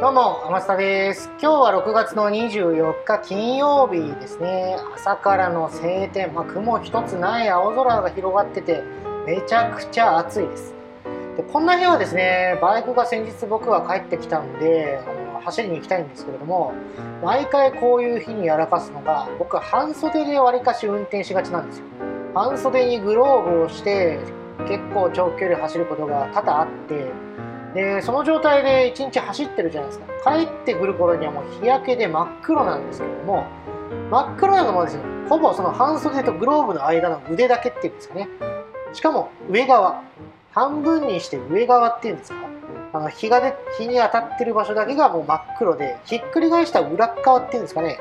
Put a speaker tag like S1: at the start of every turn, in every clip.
S1: どうも、天下です。今日は6月の24日金曜日ですね。朝からの晴天、まあ、雲一つない青空が広がってて、めちゃくちゃ暑いです。でこんな日はですね、バイクが先日僕は帰ってきたんで、あの走りに行きたいんですけれども、毎回こういう日にやらかすのが、僕は半袖でわりかし運転しがちなんですよ。半袖にグローブをして、結構長距離走ることが多々あって、でその状態で1日走ってるじゃないですか。帰ってくる頃にはもう日焼けで真っ黒なんですけども真っ黒なのもですよほぼその半袖とグローブの間の腕だけっていうんですかね。しかも上側。半分にして上側っていうんですか。あの日がで日に当たってる場所だけがもう真っ黒でひっくり返した裏側っていうんですかね。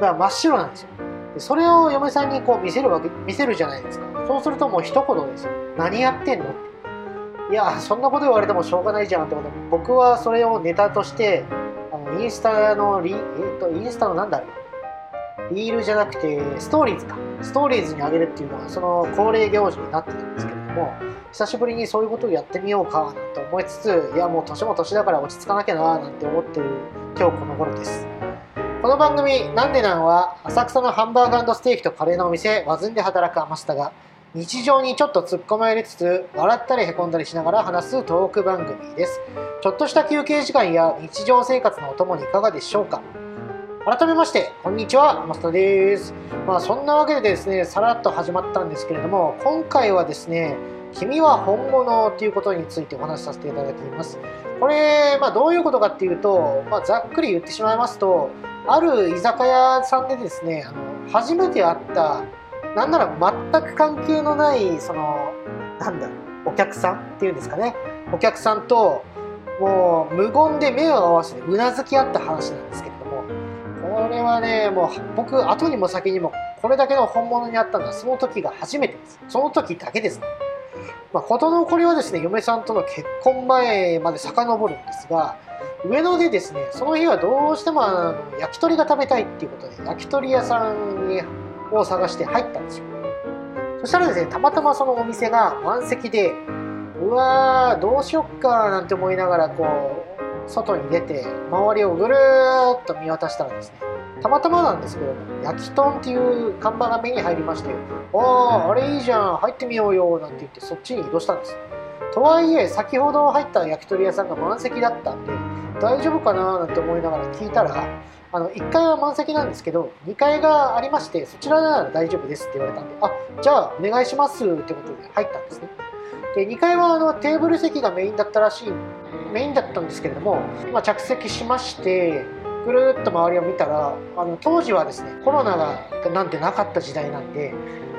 S1: が真っ白なんですよ。でそれを嫁さんにこう見せるわけ見せるじゃないですか。そうするともう一言ですよ。何やってんのっていやそんなこと言われてもしょうがないじゃんってことで僕はそれをネタとしてあのインスタのリ、えーと、インスタのなんだろう。リールじゃなくてストーリーズか。ストーリーズに上げるっていうのがその恒例行事になってるんですけれども久しぶりにそういうことをやってみようかなんて思いつついやもう年も年だから落ち着かなきゃななんて思ってる今日この頃です。この番組「なんでなん」は浅草のハンバーグステーキとカレーのお店和ずんで働く天下が日常にちょっと突っ込まれつつ笑ったりへこんだりしながら話すトーク番組です。ちょっとした休憩時間や日常生活のお供にいかがでしょうか。改めましてこんにちはマスターです。まあそんなわけでですねさらっと始まったんですけれども今回はですね君は本物ということについてお話しさせていただきます。これ、まあ、どういうことかっていうと、まあ、ざっくり言ってしまいますとある居酒屋さんでですねあの初めて会ったなんなら全く関係のないそのなんだろうお客さんっていうんですかね。お客さんともう無言で目を合わせてうなずき合った話なんですけれども。これはねもう僕後にも先にもこれだけの本物にあったのはその時が初めてです。その時だけです。ねまあ、事の起これはですね嫁さんとの結婚前まで遡るんですが上野でですねその日はどうしてもあの焼き鳥が食べたいっていうことで焼き鳥屋さんにを探して入ったんですよ。そしたらですねたまたまそのお店が満席でうわーどうしよっかなんて思いながらこう外に出て周りをぐるーっと見渡したらですねたまたまなんですけど焼き豚っていう看板が目に入りまして「あああれいいじゃん入ってみようよ」なんて言ってそっちに移動したんです。とはいえ先ほど入った焼き鳥屋さんが満席だったんで大丈夫かな？なんて思いながら聞いたらあの1階は満席なんですけど2階がありましてそちらなら大丈夫ですって言われたんであじゃあお願いしますってことで入ったんですね。で2階はあのテーブル席がメインだったらしいメインだったんですけれども、まあ、着席しましてぐるっと周りを見たらあの当時はですねコロナがなんてなかった時代なんで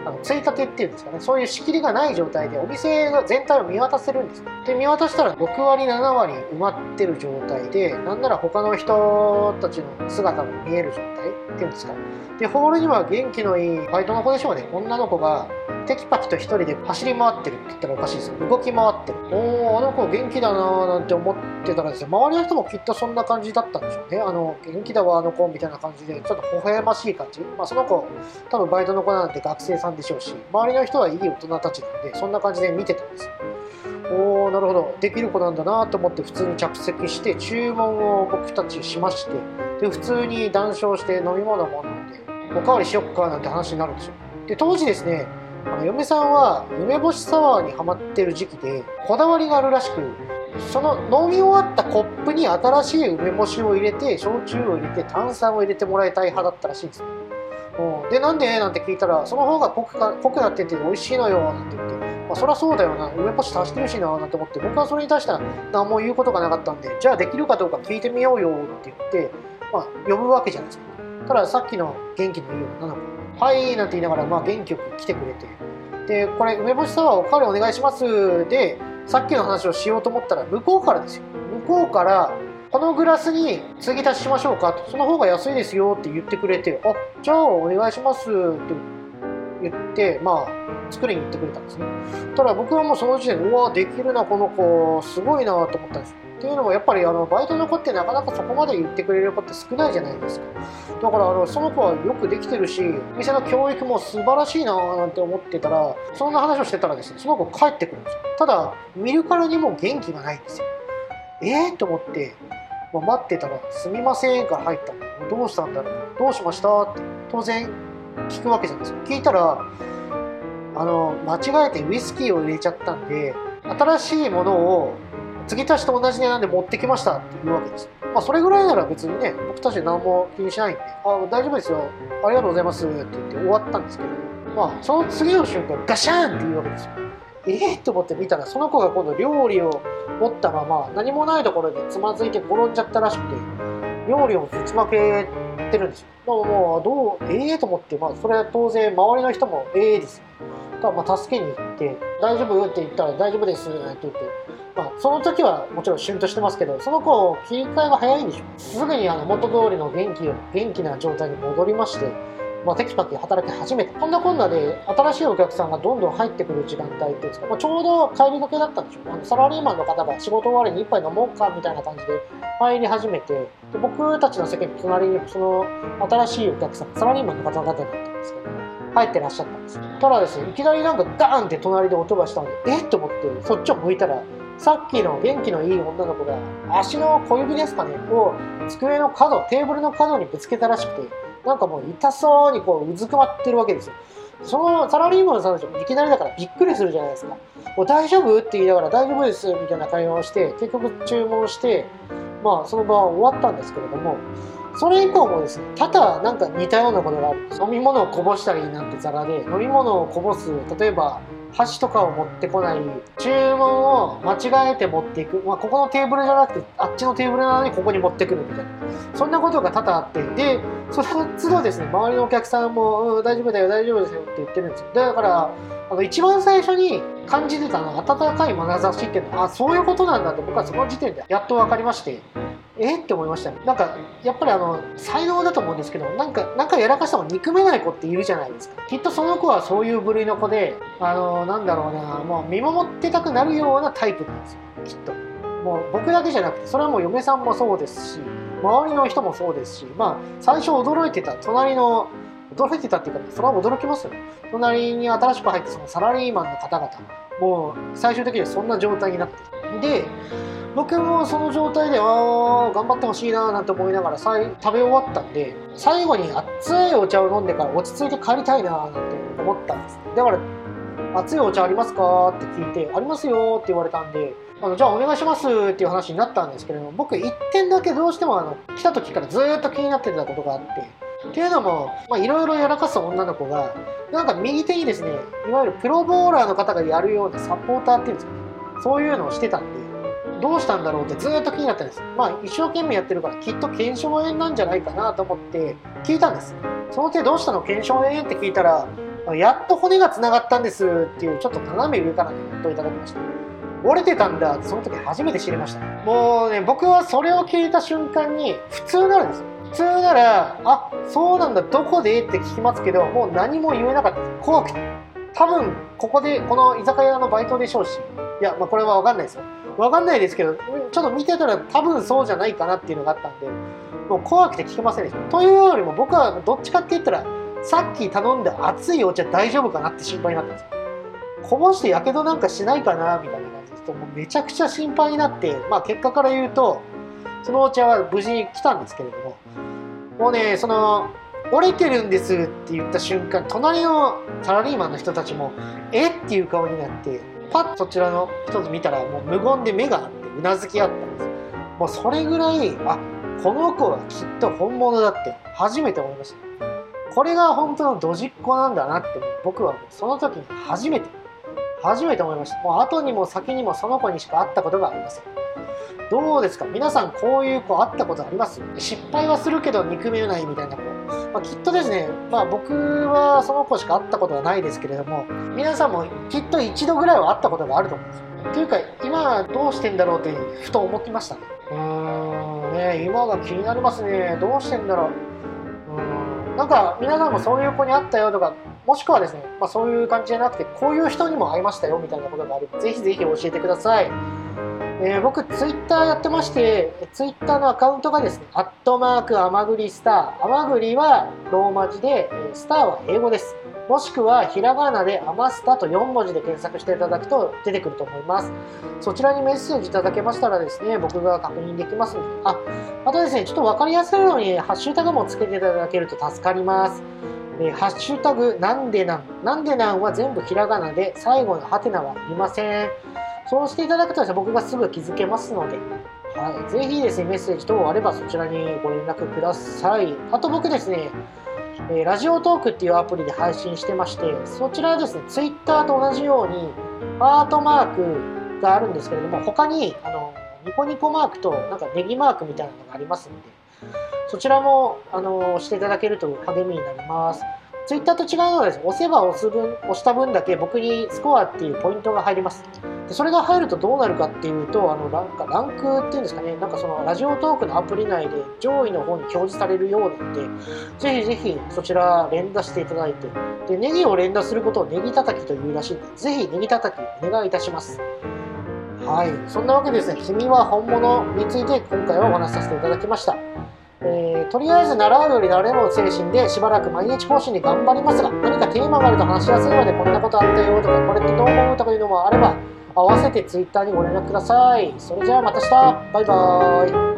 S1: あのついたてっていうんですかね。そういう仕切りがない状態でお店が全体を見渡せるんですで見渡したら6割7割埋まってる状態でなんなら他の人たちの姿も見える状態っていうんですか。でホールには元気のいいバイトの子でしょうね。女の子がテキパキと1人で走り回ってるって言ったらおかしいです動き回ってる。おおあの子元気だなーなんて思ってたらですね周りの人もきっとそんな感じだったんでしょうね。あの元気だわあの子みたいな感じでちょっと微笑ましい感じ。まあその子多分バイトの子なんて学生さんでしょうし周りの人はいい大人たちなんでそんな感じで見てたんですおおなるほど。できる子なんだなと思って普通に着席して注文を僕たちしましてで普通に談笑して飲み物も飲んでおかわりしよっかなんて話になるんですよ。で当時ですねあの嫁さんは梅干しサワーにはまってる時期でこだわりがあるらしくその飲み終わったコップに新しい梅干しを入れて焼酎を入れて炭酸を入れてもらいたい派だったらしいんですよ、うん、でなんで？なんて聞いたらその方が濃くか濃くなってて美味しいのよなんて言って、まあ、そりゃそうだよな。梅干し足してるしななんて思って。僕はそれに対しては何も言うことがなかったんでじゃあできるかどうか聞いてみようよって言って、まあ、呼ぶわけじゃないですか。たださっきの元気のいい女の子。はいなんて言いながら、まあ、元気よく来てくれて。でこれ梅干しサワーおかわりお願いします。でさっきの話をしようと思ったら向こうからですよ向こうからこのグラスに継ぎ足ししましょうかとその方が安いですよって言ってくれてあじゃあお願いしますって言って。言ってまあ作りに行ってくれたんですね。ただ僕はもうその時点でうわできるなこの子すごいなと思ったんです。よっていうのもやっぱりあのバイトの子ってなかなかそこまで言ってくれる子って少ないじゃないですか。だからあのその子はよくできてるし店の教育も素晴らしいななんて思ってたらそんな話をしてたらですねその子帰ってくるんですよ。ただ見るからにも元気がないんですよ。ええー、と思ってまあ、待ってたら「すみません」から入ったどうしたんだろう。どうしましたって。当然聞くわけじゃないですか聞いたらあの間違えてウイスキーを入れちゃったんで新しいものを継ぎ足しと同じ値段で持ってきましたって言うわけです。まあそれぐらいなら別にね僕たち何も気にしないんで「あ大丈夫ですよ。ありがとうございます」って言って終わったんですけどまあその次の瞬間ガシャンって言うわけですよ。ええー、と思って見たらその子が今度料理を持ったまま何もないところでつまずいて転んじゃったらしくて料理をぶちまけてるんですよ。だからもうどうええー、と思ってまあそれは当然周りの人もええー、ですよ。だからまあ助けに行って「大丈夫?」って言ったら「大丈夫です」って言って。まあ、その時はもちろんシュンとしてますけどその子切り替えが早いんでしょ。すぐにあの元通りの元気元気な状態に戻りましてまあ、テキパキ働き始めたこんなこんなで新しいお客さんがどんどん入ってくる時間帯っていうんですか、まあ、ちょうど帰りがけだったんでしょうあのサラリーマンの方が仕事終わりに一杯飲もうかみたいな感じで入り始めてで僕たちの席の隣にその新しいお客さんサラリーマンの方々だったんですけど入ってらっしゃったんです。ただですねいきなりなんかダーンって隣で音がしたんでえっと思ってそっちを向いたらさっきの元気のいい女の子が足の小指ですかねを机の角テーブルの角にぶつけたらしくてなんかもう痛そうにこううずくまってるわけですよ。そのサラリーマンさんたちもいきなりだからびっくりするじゃないですか。もう大丈夫って言いながら大丈夫ですみたいな会話をして結局注文してまあその場は終わったんですけれどもそれ以降もですね多々なんか似たようなことがある飲み物をこぼしたりなんてザラで飲み物をこぼす例えば箸とかを持ってこない。注文を間違えて持っていく、まあ、ここのテーブルじゃなくてあっちのテーブルなのにここに持ってくるみたいな。そんなことが多々あって。でその都度ですね周りのお客さんも、うん、大丈夫だよ大丈夫ですよって言ってるんですよ。だからあの一番最初に感じてたの温かい眼差しっていうのはあそういうことなんだって僕はその時点でやっと分かりまして。え？って思いましたね。なんかやっぱりあの才能だと思うんですけどなんかなんかやらかしたも憎めない子っているじゃないですか。きっとその子はそういう部類の子であのなんだろうなもう見守ってたくなるようなタイプなんですよ。きっと。もう僕だけじゃなくてそれはもう嫁さんもそうですし周りの人もそうですしまあ最初驚いてた隣の驚いてたっていうかねそれは驚きますよ。ね隣に新しく入ってそのサラリーマンの方々もう最終的にはそんな状態になって。で僕もその状態でああ頑張ってほしいななんて思いながら食べ終わったんで最後に熱いお茶を飲んでから落ち着いて帰りたいななんて思ったんですだから「熱いお茶ありますか?」って聞いて「ありますよ」って言われたんであのじゃあお願いしますっていう話になったんですけれども僕1点だけどうしてもあの来た時からずっと気になってたことがあってっていうのもいろいろやらかす女の子がなんか右手にですねいわゆるプロボーラーの方がやるようなサポーターっていうんですかねそういうのをしてたんでどうしたんだろうってずっと気になったんです。まあ一生懸命やってるからきっと腱鞘炎なんじゃないかなと思って聞いたんです。その手どうしたの？腱鞘炎？って聞いたら、やっと骨が繋がったんですっていうちょっと斜め上からね、コメントいただきました。折れてたんだってその時初めて知りました。もうね、僕はそれを聞いた瞬間に普通なるんですよ。普通なら、あ、そうなんだ、どこで？って聞きますけど、もう何も言えなかったです。怖くて。多分、ここで、この居酒屋のバイトでしょうし、いや、まあこれはわかんないですよ。わかんないですけど、ちょっと見てたら多分そうじゃないかなっていうのがあったんで、もう怖くて聞けませんでした。というよりも僕はどっちかって言ったら、さっき頼んだ熱いお茶大丈夫かなって心配になったんですよ。こぼしてやけどなんかしないかなみたいな感じですと、もうめちゃくちゃ心配になって、まあ結果から言うと、そのお茶は無事に来たんですけれども、もうね、その、折れてるんですって言った瞬間、隣のサラリーマンの人たちも、えっていう顔になって、パッとそちらの人と見たらもう無言で目があってうなずき合ったんです。もうそれぐらいあこの子はきっと本物だって初めて思いました。これが本当のドジっ子なんだなって僕はもうその時に初めて初めて思いました。もう後にも先にもその子にしか会ったことがありません。どうですか？皆さんこういう子会ったことあります？失敗はするけど憎めないみたいな子まあ、きっとですね、まあ、僕はその子しか会ったことはないですけれども皆さんもきっと一度ぐらいは会ったことがあると思うんですよ。というか今どうしてんだろうってふと思ってましたね。うーんね今が気になりますねどうしてんだろう。うんなんか皆さんもそういう子に会ったよとかもしくはですね、まあ、そういう感じじゃなくてこういう人にも会いましたよみたいなことがあればぜひぜひ教えてください。えー、僕、ツイッターやってまして、ツイッターのアカウントがですね、アットマーク、アマグリスター。アマグリはローマ字で、スターは英語です。もしくはひらがなでアマスタと4文字で検索していただくと出てくると思います。そちらにメッセージいただけましたらですね、僕が確認できますので、あ、あとですね、ちょっと分かりやすいようにハッシュタグもつけていただけると助かります。え、ハッシュタグなんでなん。なんでなんは全部ひらがなで、最後のハテナはいりません。そうしていただくとね、僕がすぐ気づけますので、はい、ぜひですね、メッセージ等あればそちらにご連絡ください。あと僕ですね、え、ラジオトークっていうアプリで配信してまして、そちらはですね、ツイッターと同じように、ハートマークがあるんですけれども、他に、あの、ニコニコマークと、なんかネギマークみたいなのがありますので、そちらも、あの、押していただけると励みになります。ツイッターと違うのはですね、押せば押す分、押した分だけ僕にスコアっていうポイントが入ります。でそれが入るとどうなるかっていうと、あのランかランクっていうんですかね、なんかそのラジオトークのアプリ内で上位の方に表示されるようなので、ぜひぜひそちら連打していただいて、で、ネギを連打することをネギ叩きというらしいので、ぜひネギ叩きお願いいたします。はい。そんなわけでですね、君は本物について今回はお話しさせていただきました。えー、とりあえず習うより慣れろ精神でしばらく毎日講師に頑張りますが何かテーマがあると話しやすいのでこんなことあったよとかこれってどう思うとかいうのもあれば合わせて Twitter にご連絡ください。それじゃあまた明日バイバーイ